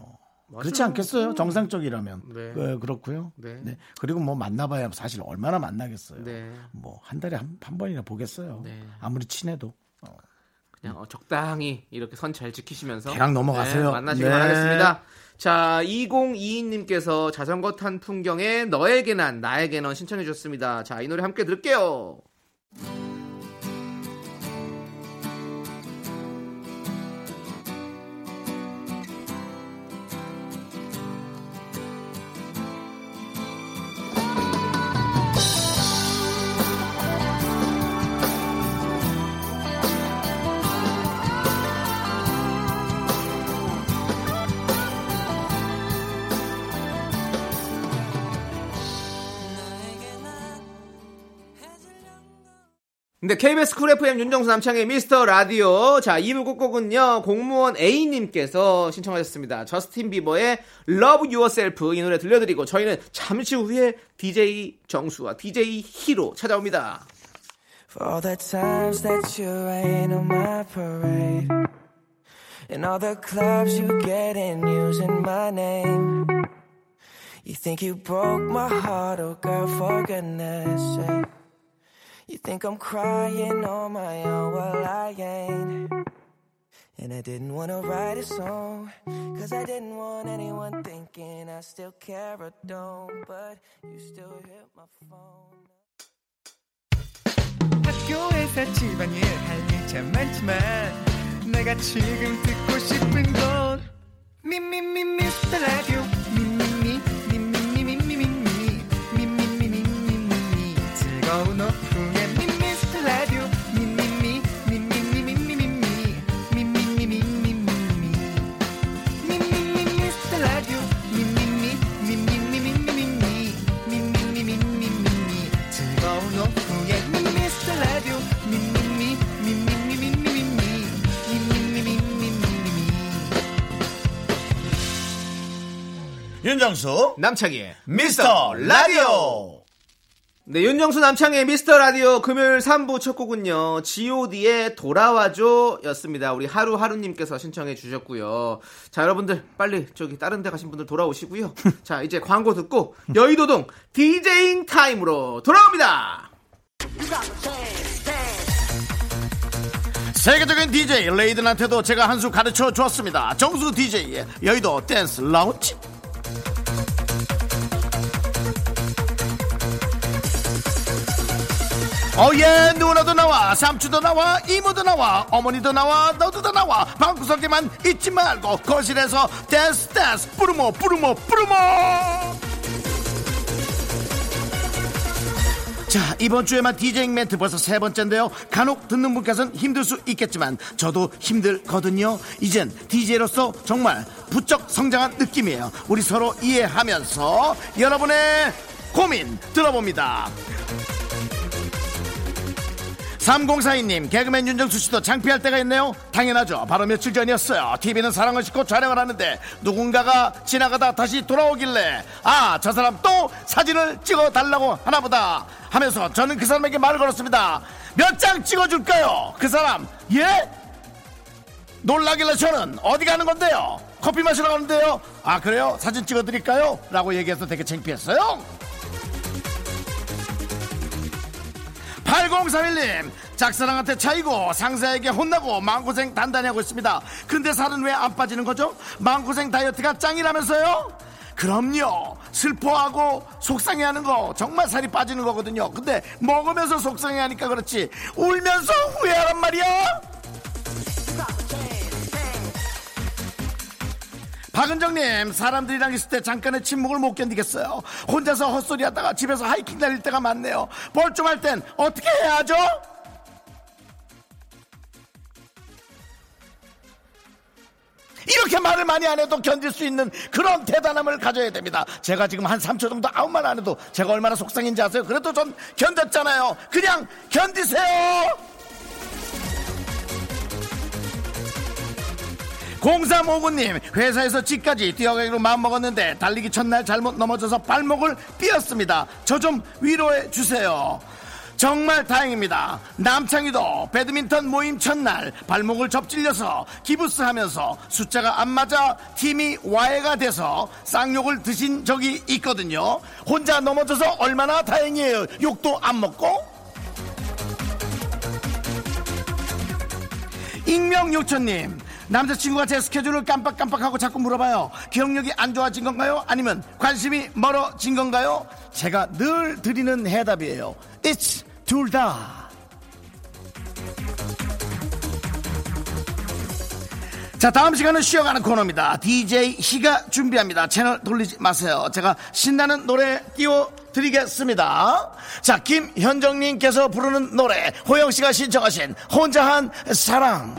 그렇지 않겠어요? 정상적이라면. 네. 네, 그렇고요. 네. 네. 그리고 뭐 만나봐야 사실 얼마나 만나겠어요. 네. 뭐한 달에 한, 한 번이나 보겠어요. 네. 아무리 친해도. 어. 그냥 어, 적당히 이렇게 선 잘 지키시면서. 걔랑 넘어가세요. 네, 만나시기 네. 바라겠습니다. 자, 2022님께서 자전거 탄 풍경에 너에게 난, 나에게 넌 신청해 주셨습니다. 자, 이 노래 함께 들을게요. 근데 KBS 쿨 FM 윤정수 남창의 미스터 라디오. 자, 2부 끝곡은요, 공무원 A님께서 신청하셨습니다. 저스틴 비버의 Love Yourself 이 노래 들려드리고, 저희는 잠시 후에 DJ 정수와 DJ 히로 찾아옵니다. For all the times that you rain on my parade And all the clubs you get in using my name You think you broke my heart, oh girl, for goodness sake You think I'm crying on my own, well I ain't And I didn't wanna write a song Cause I didn't want anyone thinking I still care or don't But you still hit my phone 학교에서 집안일 할 일 참 많지만 내가 지금 듣고 싶은 건 미미미 미스터 라디오 미미미 미미미 미미미 미미미 미미미 즐거운 오후 윤정수 남창희의 미스터 라디오. 네, 윤정수 남창희의 미스터 라디오 금요일 3부 첫 곡은요, god의 돌아와줘 였습니다. 우리 하루하루님께서 신청해 주셨고요. 자, 여러분들, 빨리 저기 다른 데 가신 분들 돌아오시고요. 자, 이제 광고 듣고 여의도동 디제잉 타임으로 돌아옵니다. 세계적인 DJ 레이든한테도 제가 한 수 가르쳐 주었습니다. 정수 DJ의 여의도 댄스 라운지. 어예 누나도 나와 삼촌도 나와 이모도 나와 어머니도 나와 너도 다 나와 방구석에만 있지 말고 거실에서 댄스 댄스 뿌르모 뿌르모 뿌르모 자, 이번 주에만 디제잉 멘트 벌써 세 번째인데요. 간혹 듣는 분께서는 힘들 수 있겠지만 저도 힘들거든요. 이젠 DJ로서 정말 부쩍 성장한 느낌이에요. 우리 서로 이해하면서 여러분의 고민 들어봅니다. 3042님 개그맨 윤정수 씨도 창피할 때가 있네요. 당연하죠. 바로 며칠 전이었어요. TV는 사랑을 싣고 촬영을 하는데 누군가가 지나가다 다시 돌아오길래 아 저 사람 또 사진을 찍어 달라고 하나보다 하면서 저는 그 사람에게 말을 걸었습니다. 몇 장 찍어줄까요? 그 사람 예? 놀라길래 저는 어디 가는 건데요? 커피 마시러 가는데요? 아 그래요? 사진 찍어드릴까요? 라고 얘기해서 되게 창피했어요 8031님 짝사랑한테 차이고 상사에게 혼나고 마음고생 단단히 하고 있습니다 근데 살은 왜 안 빠지는 거죠? 마음고생 다이어트가 짱이라면서요? 그럼요 슬퍼하고 속상해하는 거 정말 살이 빠지는 거거든요 근데 먹으면서 속상해하니까 그렇지 울면서 후회하란 말이야 박은정님 사람들이랑 있을 때 잠깐의 침묵을 못 견디겠어요. 혼자서 헛소리 하다가 집에서 하이킹 다닐 때가 많네요. 벌좀할 땐 어떻게 해야 하죠? 이렇게 말을 많이 안 해도 견딜 수 있는 그런 대단함을 가져야 됩니다. 제가 지금 한 3초 정도 아무 말 안 해도 제가 얼마나 속상인지 아세요? 그래도 전 견뎠잖아요. 그냥 견디세요 0359님 회사에서 집까지 뛰어가기로 마음먹었는데 달리기 첫날 잘못 넘어져서 발목을 삐었습니다. 저 좀 위로해 주세요. 정말 다행입니다. 남창희도 배드민턴 모임 첫날 발목을 접질려서 기부스 하면서 숫자가 안 맞아 팀이 와해가 돼서 쌍욕을 드신 적이 있거든요. 혼자 넘어져서 얼마나 다행이에요. 욕도 안 먹고? 익명 요천님 남자친구가 제 스케줄을 깜빡깜빡하고 자꾸 물어봐요. 기억력이 안 좋아진 건가요? 아니면 관심이 멀어진 건가요? 제가 늘 드리는 해답이에요. It's 둘 다. 자 다음 시간은 쉬어가는 코너입니다. DJ 희가 준비합니다. 채널 돌리지 마세요. 제가 신나는 노래 띄워드리겠습니다. 자 김현정님께서 부르는 노래 호영씨가 신청하신 혼자한 사랑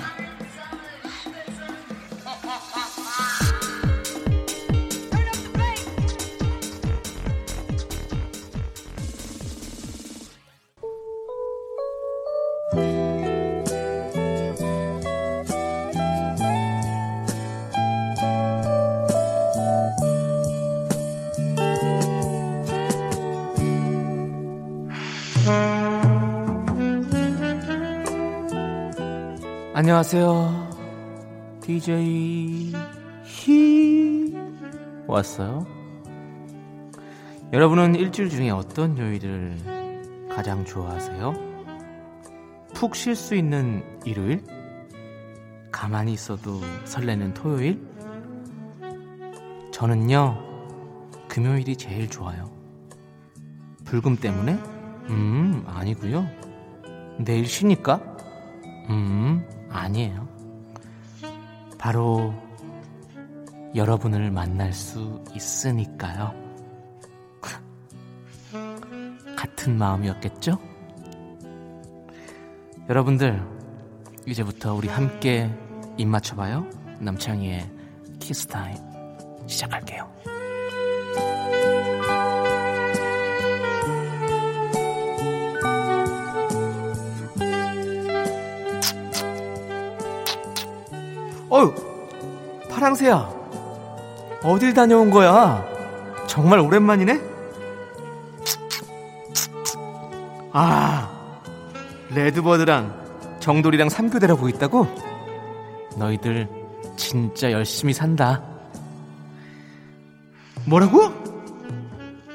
안녕하세요. DJ 히 왔어요. 여러분은 일주일 중에 어떤 요일을 가장 좋아하세요? 푹 쉴 수 있는 일요일? 가만히 있어도 설레는 토요일? 저는요, 금요일이 제일 좋아요. 불금 때문에? 음, 아니고요. 내일 쉬니까? 음, 아니에요. 바로 여러분을 만날 수 있으니까요. [LAUGHS] 같은 마음이었겠죠? 여러분들, 이제부터 우리 함께 입 맞춰봐요. 남창희의 키스타임 시작할게요. 어휴, 파랑새야. 어딜 다녀온 거야? 정말 오랜만이네? 아, 레드버드랑 정돌이랑 삼교대라고 있다고? 너희들 진짜 열심히 산다. 뭐라고?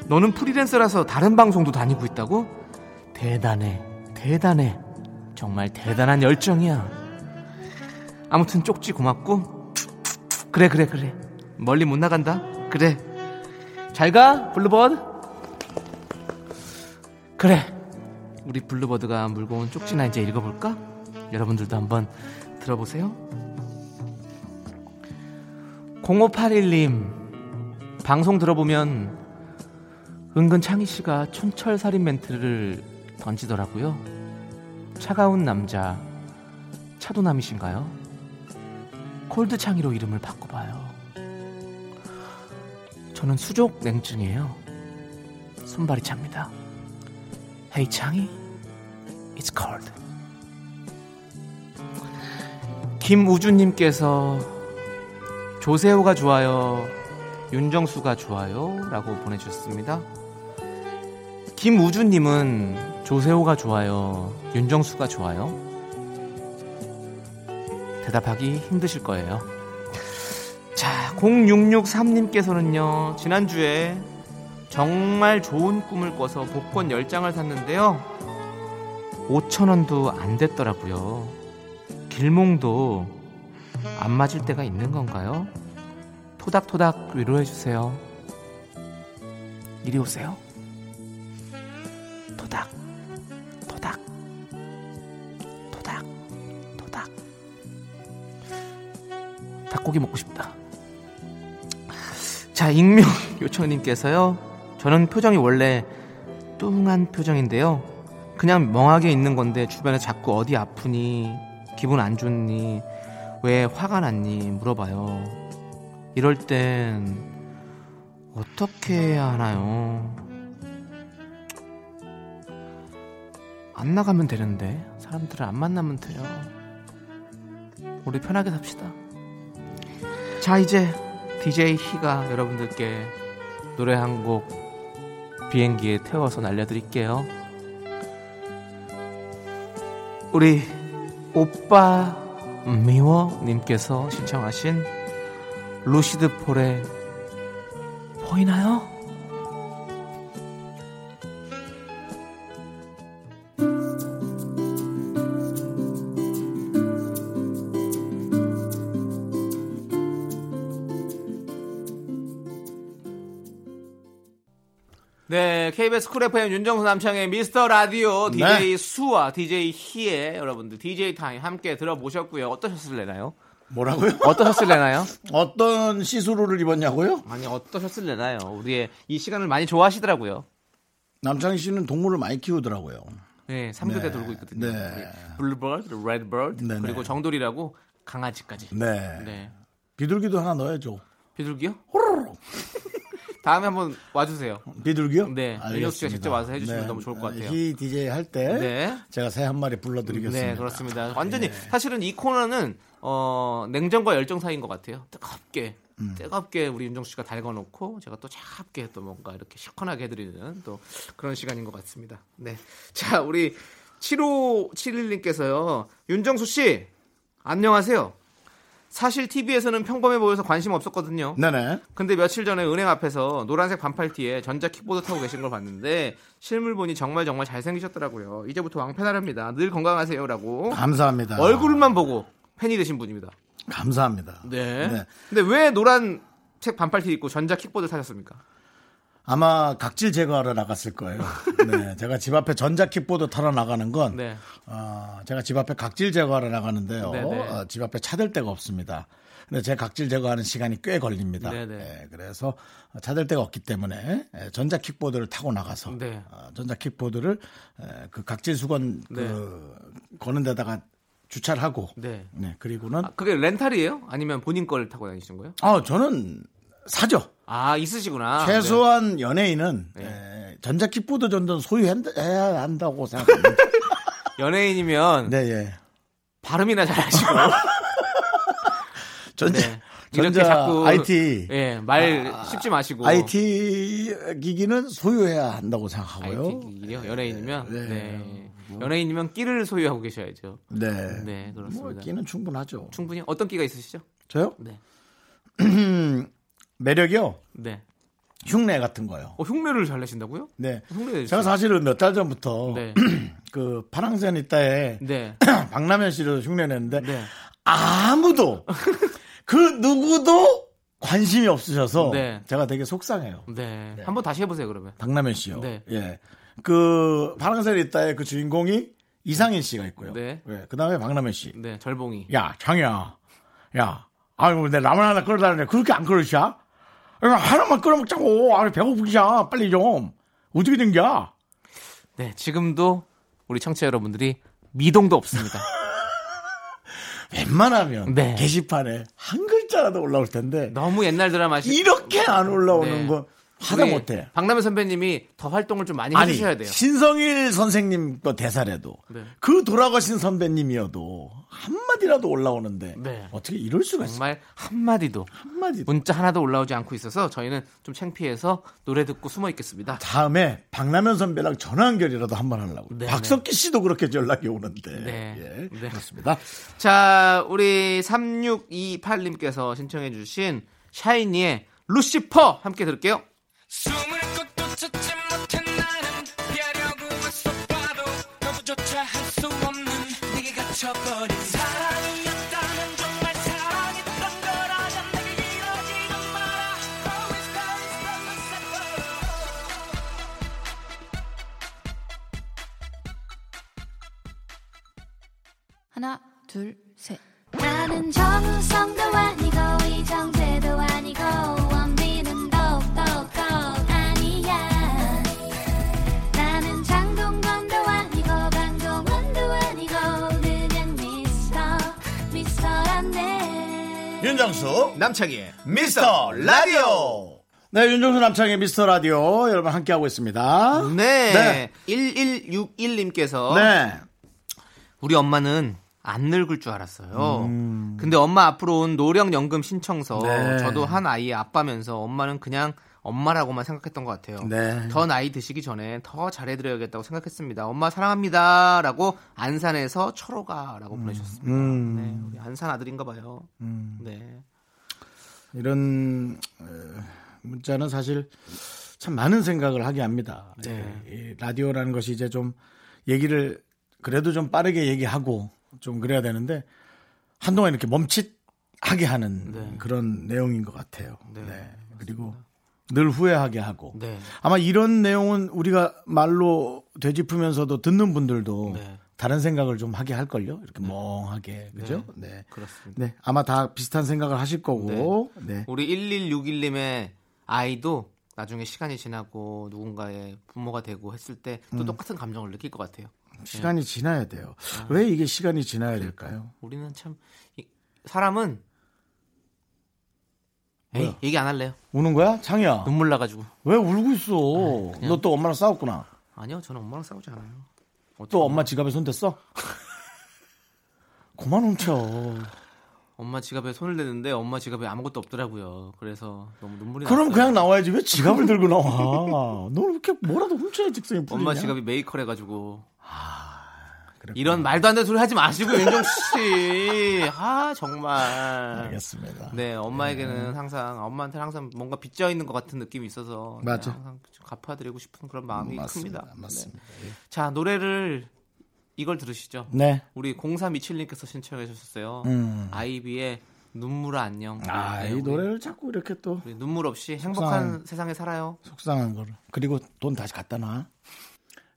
너는 프리랜서라서 다른 방송도 다니고 있다고? 대단해, 대단해. 정말 대단한 열정이야. 아무튼 쪽지 고맙고. 그래 그래 그래. 멀리 못 나간다. 그래. 잘가 블루버드. 그래. 우리 블루버드가 물고 온 쪽지나 이제 읽어볼까? 여러분들도 한번 들어보세요. 0581님 방송 들어보면 은근 창희 씨가 촌철살인 멘트를 던지더라고요. 차가운 남자, 차도남이신가요? 콜드창이로 이름을 바꿔봐요. 저는 수족 냉증이에요. 손발이 찹니다. Hey 창이, it's cold. 김우주님께서 조세호가 좋아요, 윤정수가 좋아요 라고 보내주셨습니다. 김우주님은 조세호가 좋아요, 윤정수가 좋아요? 대답하기 힘드실 거예요. 자, 0663님께서는요, 지난주에 정말 좋은 꿈을 꿔서 복권 10장을 샀는데요. 5천원도 안 됐더라고요. 길몽도 안 맞을 때가 있는 건가요? 토닥토닥 위로해주세요. 이리 오세요. 토닥, 토닥, 토닥, 토닥. 닭고기 먹고 싶다. 자, 익명 [LAUGHS] 요청님께서요. 저는 표정이 원래 뚱한 표정인데요. 그냥 멍하게 있는 건데 주변에 자꾸 어디 아프니, 기분 안 좋니, 왜 화가 났니 물어봐요. 이럴 땐 어떻게 해야 하나요? 안 나가면 되는데 사람들을 안 만나면 돼요. 우리 편하게 삽시다. 자 이제 DJ 희가 여러분들께 노래 한 곡 비행기에 태워서 날려드릴게요. 우리 오빠 미워 님께서 신청하신 루시드 폴의 보이나요? KBS 쿨 FM 윤정수 남창의 미스터 라디오 DJ 수와 DJ 희의 여러분들 DJ 타임 함께 들어보셨고요. 어떠셨을래나요? 뭐라고요? 어떠셨을래나요? [LAUGHS] 어떤 시스루를 입었냐고요? 아니 어떠셨을래나요? 우리의 이 시간을 많이 좋아하시더라고요. 남창희 씨는 동물을 많이 키우더라고요. 네, 3교대 네. 돌고 있거든요. 네. 블루버드, 레드버드, 네네. 그리고 정돌이라고 강아지까지. 네. 네. 비둘기도 하나 넣어야죠. 비둘기요? 다음에 한번 와주세요. 비둘기요? 네, 윤혁 씨가 직접 와서 해주시면 너무 좋을 것 같아요. 희 DJ 할 때 네. 제가 새 한 마리 불러드리겠습니다. 네, 그렇습니다. 완전히 사실은 이 코너는 어, 냉정과 열정 사이인 것 같아요. 뜨겁게 음. 뜨겁게 우리 윤정 씨가 달궈놓고 제가 또 차갑게 또 뭔가 이렇게 시원하게 해드리는 또 그런 시간인 것 같습니다. 네, 자 우리 7571님께서요. 윤정수 씨 안녕하세요. 사실 TV에서는 평범해 보여서 관심 없었거든요. 네네. 근데 며칠 전에 은행 앞에서 노란색 반팔 티에 전자 킥보드 타고 계신 걸 봤는데 실물 보니 정말 정말 잘생기셨더라고요. 이제부터 왕팬하랍니다. 늘 건강하세요라고 감사합니다. 얼굴만 보고 팬이 되신 분입니다. 감사합니다. 네. 네. 근데 왜 노란색 반팔 티 입고 전자 킥보드 타셨습니까? 아마 각질 제거하러 나갔을 거예요. [LAUGHS] 네, 제가 집 앞에 전자 킥보드 타러 나가는 건 네. 어, 제가 집 앞에 각질 제거하러 나가는데요. 네네. 어, 집 앞에 차댈 데가 없습니다. 근데 제 각질 제거하는 시간이 꽤 걸립니다. 네네. 예, 그래서 차댈 데가 없기 때문에 예, 전자 킥보드를 타고 나가서 네. 어, 전자 킥보드를 예, 그 각질 수건 그 거는 데다가 주차를 하고 네. 네, 그리고는 아, 그게 렌탈이에요? 아니면 본인 걸 타고 다니신 거예요? 아, 저는 사죠. 아 있으시구나. 최소한 연예인은 네. 예, 전자 킥보드 정도는 소유해야 한다고 생각합니다. 네. [LAUGHS] 연예인이면 네, 예. 발음이나 잘하시고 [LAUGHS] 전자 네. 이렇게 전자 자꾸 IT 예, 말 씹지 마시고 IT 기기는 소유해야 한다고 생각하고요. IT 기기요? 연예인이면 네. 네. 연예인이면 끼를 소유하고 계셔야죠. 네. 네, 뭐 그렇습니다. 끼는 충분하죠. 충분히 어떤 끼가 있으시죠? 저요? 네. [CLEARS THROAT] 매력이요. 네. 흉내 같은 거요. 어, 흉내를 잘 내신다고요? 네. 흉내. 제가 사실은 몇 달 전부터 네. [CLEARS THROAT] 그 파랑새는 있다에 네. [CLEARS THROAT] 박남현 씨를 흉내 냈는데 네. 아무도 [LAUGHS] 그 누구도 관심이 없으셔서 네. 제가 되게 속상해요. 네. 한번 다시 해보세요, 그러면. 박남현 씨요. 네. 예. 그 파랑새는 있다에 그 주인공이 이상인 씨가 있고요. 네. 예. 그 다음에 박남현 씨. 네, 절봉이. 야, 장이야. 야. 아유, 내 라면 하나 끓여달라는데 그렇게 안 끓으셔? 야, 하나만 끓여 먹자고. 아, 배고프기야. 빨리 좀. 어떻게 된 거야? 네, 지금도 우리 청취자 여러분들이 미동도 없습니다. [LAUGHS] 웬만하면 네. 게시판에 한 글자라도 올라올 텐데 너무 옛날 드라마 시 이렇게 안 올라오는 네. 거 하다 못해. 박남현 선배님이 더 활동을 좀 많이 아니 해주셔야 돼요. 신성일 선생님 거 대사래도 네. 그 돌아가신 선배님이어도 한 마디라도 올라오는데 네. 어떻게 이럴 수가 있어? 정말 한마디도 한 마디. 문자 하나도 올라오지 않고 있어서 저희는 좀 창피해서 노래 듣고 숨어 있겠습니다. 다음에 박남현 선배랑 전화 연결이라도 한번 하려고. 네, 박석기 씨도 그렇게 연락이 오는데. 네. 예, 네. 그렇습니다. 자, 우리 3628님께서 신청해 주신 샤이니의 루시퍼 함께 들을게요. 숨을 것도 찾지 못한 나는 피하려고 애써 봐도 너무조차 할수 없는 내게 갇혀버린 남창희의 미스터 라디오. 네, 윤정수 남창의 미스터 라디오 여러분 함께하고 있습니다. 네. 네. 1161님께서 네. 우리 엄마는 안 늙을 줄 알았어요. 근데 엄마 앞으로 온 노령연금 신청서 음. 네. 저도 한 아이의 아빠면서 엄마는 그냥 엄마라고만 생각했던 것 같아요. 네. 더 나이 드시기 전에 더 잘해드려야겠다고 생각했습니다. 엄마 사랑합니다라고 안산에서 철호가라고 보내셨습니다. 음. 네, 우리 안산 아들인가 봐요. 네. 이런 어, 문자는 사실 참 많은 생각을 하게 합니다. 네. 예, 이 라디오라는 것이 이제 좀 얘기를 그래도 좀 빠르게 얘기하고 좀 그래야 되는데 한동안 이렇게 멈칫하게 하는 네. 그런 내용인 것 같아요. 네, 네. 그리고 늘 후회하게 하고 네. 아마 이런 내용은 우리가 말로 되짚으면서도 듣는 분들도 네. 다른 생각을 좀 하게 할 걸요. 이렇게 멍하게 그죠? 네. 그렇습니다. 네, 아마 다 비슷한 생각을 하실 거고. 네. 우리 1161님의 아이도 나중에 시간이 지나고 누군가의 부모가 되고 했을 때또 음. 똑같은 감정을 느낄 것 같아요. 시간이 지나야 돼요. 아. 왜 이게 시간이 지나야 될까요? 우리는 참 이- 사람은 에이 뭐야? 얘기 안 할래요. 우는 거야? 창이야. 눈물 나가지고. 왜 울고 있어? 너 또 엄마랑 싸웠구나. 아니요, 저는 엄마랑 싸우지 않아요. 또 엄마 지갑에 손 댔어? 그만 훔쳐. 엄마 지갑에 손을 대는데 엄마 지갑에 아무것도 없더라고요. 그래서 너무 눈물이 그럼 났어요. 그냥 나와야지. 왜 지갑을 들고 나와? 너 이렇게 뭐라도 훔쳐야 직성이 풀리냐? 엄마 지갑이 메이커래 가지고 그랬구나. 이런 말도 안 되는 소리 하지 마시고 윤정 씨. 아 정말. 알겠습니다. 네, 엄마에게는 항상 엄마한테는 항상 뭔가 빚져 있는 것 같은 느낌이 있어서 네, 맞아. 항상 좀 갚아드리고 싶은 그런 마음이 맞습니다. 큽니다. 맞습니다. 네. 자 노래를 이걸 들으시죠. 네. 우리 0327님께서 신청해 주셨어요. 음. 아이비의 눈물 안녕. 아, 네, 이 노래를 자꾸 이렇게 또 눈물 없이 행복한 속상한- 세상에 살아요. 속상한 거를. 그리고 돈 다시 갖다 놔.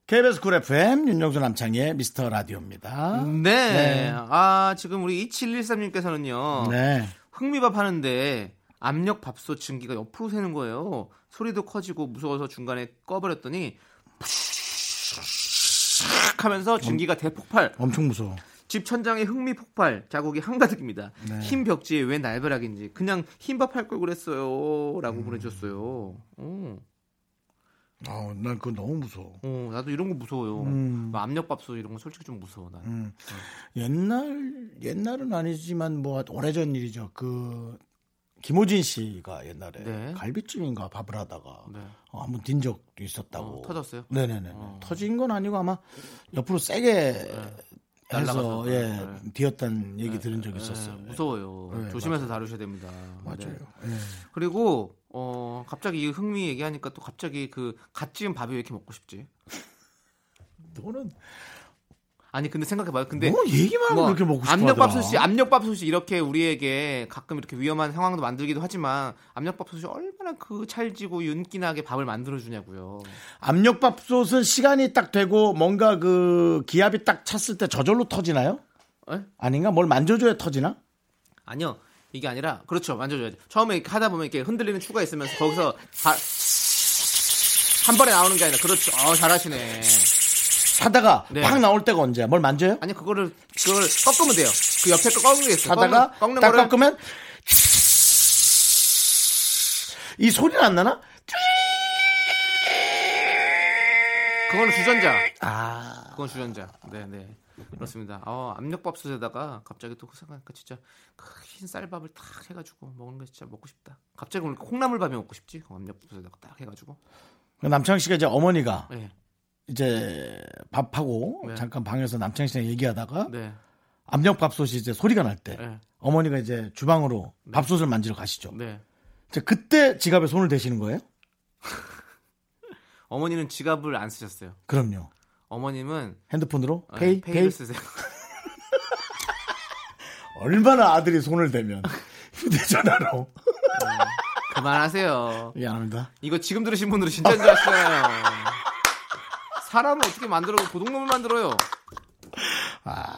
KBS 쿨 FM 윤정수 남창의 미스터 라디오입니다. 네. 네. 아 지금 우리 2713님께서는요. 네. 흑미밥 하는데 압력 밥솥 증기가 옆으로 새는 거예요. 소리도 커지고 무서워서 중간에 꺼버렸더니 하면서 증기가 대폭발. 엄청 무서워. 집 천장에 흑미 폭발 자국이 한가득입니다. 네. 흰 벽지에 왜 날벼락인지 그냥 흰밥 할 걸 그랬어요.라고 음. 보내줬어요. 어, 어, 난 그거 너무 무서워. 어, 나도 이런 거 무서워요. 음. 뭐 압력밥솥 이런 거 솔직히 좀 무서워 나. 음. 옛날 옛날은 아니지만 뭐 오래전 일이죠. 그 김호진 씨가 옛날에 네. 갈비찜인가 밥을 하다가 네. 어, 한번 딘 적도 있었다고. 어, 터졌어요? 네네네. 어. 터진 건 아니고 아마 옆으로 세게 해서 날아가서. 예 네. 뒤었다는 얘기 들은 적이 네, 있었어요. 무서워요. 네, 조심해서 다루셔야 됩니다. 맞아요. 네. 예. 그리고 어 갑자기 이 흥미 얘기하니까 또 갑자기 그 갓 지은 밥이 왜 이렇게 먹고 싶지? 너는 아니 근데 생각해봐요. 근데 뭐 얘기만 하면 뭐 그렇게 먹고 싶어 압력밥솥이 압력밥솥이 이렇게 우리에게 가끔 이렇게 위험한 상황도 만들기도 하지만 압력밥솥이 얼마나 그 찰지고 윤기나게 밥을 만들어 주냐고요. 압력밥솥은 시간이 딱 되고 뭔가 그 기압이 딱 찼을 때 저절로 터지나요? 에? 아닌가? 뭘 만져줘야 터지나? 아니요. 이게 아니라 그렇죠. 만져줘야죠. 처음에 하다 보면 이렇게 흔들리는 추가 있으면서 거기서 다- 한 번에 나오는 게 아니라 그렇죠. 어, 잘하시네. 하다가 네. 팍 나올 때가 언제야? 뭘 만져요? 아니 그거를 그걸 꺾으면 돼요. 그 옆에 거 꺾는 게 있어. 하다가 꺾는, 꺾는 딱 거를 꺾으면 이 소리는 안 나나? 그거는 주전자. 아 그건 주전자. 네, 네. 그렇습니다. 어, 압력밥솥에다가 갑자기 또 생각하니까 진짜 그흰 쌀밥을 딱 해가지고 먹는 게 진짜 먹고 싶다. 갑자기 오늘 콩나물밥이 먹고 싶지. 그 압력밥솥에다가 딱 해가지고. 남창 씨가 이제 어머니가 네, 이제 밥하고 네. 잠깐 방에서 남창 씨랑 얘기하다가 네, 압력밥솥이 이제 소리가 날때 네, 어머니가 이제 주방으로 밥솥을 만지러 가시죠. 네. 이제 그때 지갑에 손을 대시는 거예요? [LAUGHS] 어머니는 지갑을 안 쓰셨어요. 그럼요. 어머님은 핸드폰으로 어, 페이 페이를 페이 쓰세요. [LAUGHS] 얼마나 아들이 손을 대면 휴대전화로 그만하세요. 미안합니다. 이거 지금 들으신 분들은 진짜인 줄 아시잖아요. 사람을 어떻게 만들어 도둑놈을 만들어요.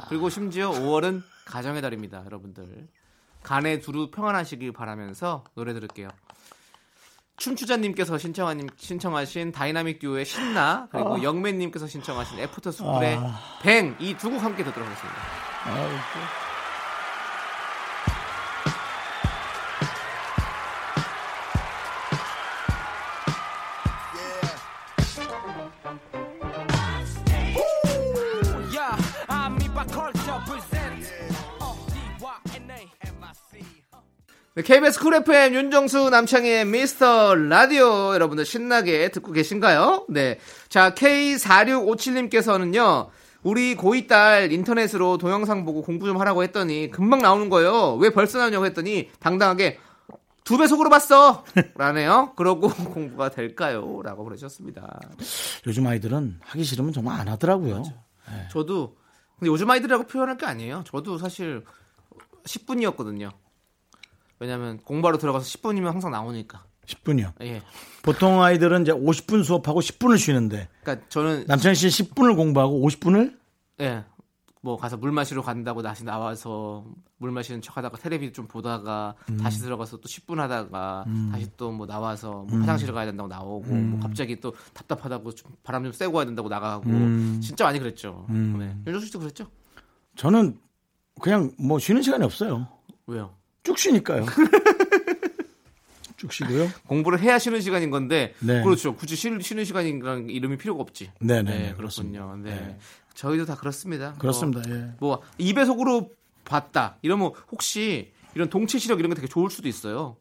그리고 심지어 5월은 가정의 달입니다, 여러분들. 간에 두루 평안하시길 바라면서 노래 들을게요. 춤추자님께서 신청한, 신청하신 다이나믹 듀오의 신나 그리고 영맨님께서 신청하신 애프터 스쿨의 뱅 이 두 곡 함께 듣도록 하겠습니다. Yeah, KBS 쿨 FM 윤정수 남창희의 미스터 라디오 여러분들 신나게 듣고 계신가요? 네. 자, K4657님께서는요, 우리 고2 딸 인터넷으로 동영상 보고 공부 좀 하라고 했더니 금방 나오는 거예요. 왜 벌써 나오냐고 했더니 당당하게 두 배속으로 봤어! 라네요. 그러고 [LAUGHS] 공부가 될까요? 라고 보내주셨습니다. 요즘 아이들은 하기 싫으면 정말 안 하더라고요. 저도, 근데 요즘 아이들이라고 표현할 게 아니에요. 저도 사실 10분이었거든요. 왜냐면 공부하러 들어가서 10분이면 항상 나오니까. 10분이요. 예. 보통 아이들은 이제 50분 수업하고 10분을 쉬는데 그러니까 저는 남창희 씨 10분을 공부하고 50분을 예. 뭐 가서 물 마시러 간다고 다시 나와서 물 마시는 척 하다가 테레비 좀 보다가 다시 들어가서 또 10분 하다가 다시 또 뭐 나와서 뭐 화장실 가야 된다고 나오고 뭐 갑자기 또 답답하다고 좀 바람 좀 쐬고 와야 된다고 나가고 진짜 많이 그랬죠. 네. 윤정수 씨도 그랬죠? 저는 그냥 뭐 쉬는 시간이 없어요. 왜요? 쭉 쉬니까요. 쭉 쉬고요. 공부를 해야 쉬는 시간인 건데 네. 그렇죠. 굳이 쉬는, 쉬는 시간이라는 이름이 필요가 없지. 네네, 네, 네, 그렇군요. 네. 네. 저희도 다 그렇습니다. 그렇습니다. 뭐, 예. 뭐 2배속으로 봤다. 이러면 혹시 이런 동체 시력 이런 게 되게 좋을 수도 있어요.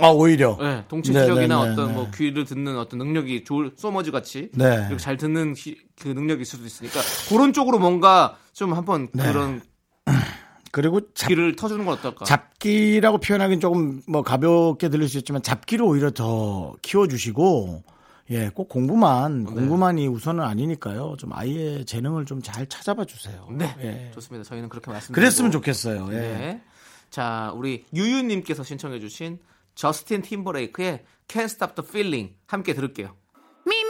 아 오히려. 네, 동체 네, 시력이나 네, 네, 어떤 네. 뭐 귀를 듣는 어떤 능력이 좋을 소머즈 같이 네. 이렇게 잘 듣는 시- 그 능력이 있을 수도 있으니까 그런 쪽으로 뭔가 좀 한번 네. 그런 그리고 잡, 귀를 터주는 건 어떨까? 잡기라고 표현하기는 조금 뭐 가볍게 들릴 수 있지만 잡기를 오히려 더 키워주시고 예, 꼭 공부만 네. 공부만이 우선은 아니니까요. 좀 아이의 재능을 좀 잘 찾아봐 주세요. 네, 예. 좋습니다. 저희는 그렇게 말씀드리고 그랬으면 좋겠어요. 예. 네. 자, 우리 유유님께서 신청해주신 저스틴 팀버레이크의 Can't Stop the Feeling 함께 들을게요. Me,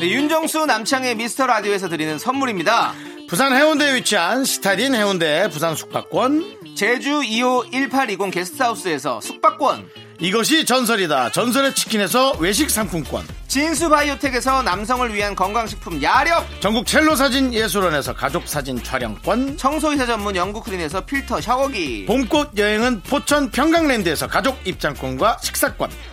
네, 윤정수 남창의 미스터 라디오에서 드리는 선물입니다. 부산 해운대에 위치한 시타딘 해운대 부산 숙박권. 제주 2호 1820 게스트하우스에서 숙박권, 이것이 전설이다. 전설의 치킨에서 외식 상품권. 진수 바이오텍에서 남성을 위한 건강식품 야력, 전국 첼로 사진 예술원에서 가족 사진 촬영권. 청소이사 전문 영국 크린에서 필터 샤워기, 봄꽃 여행은 포천 평강랜드에서 가족 입장권과 식사권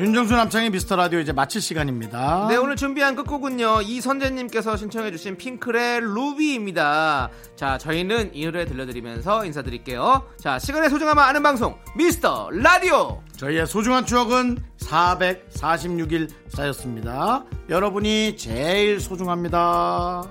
윤정수 남창의 미스터 라디오 이제 마칠 시간입니다 네, 오늘 준비한 끝곡은요. 이선재님께서 신청해주신 핑클의 루비입니다. 자, 저희는 이 노래 들려드리면서 인사드릴게요. 자, 시간의 소중함을 아는 방송, 미스터 라디오! 저희의 소중한 추억은 446일 쌓였습니다 여러분이 제일 소중합니다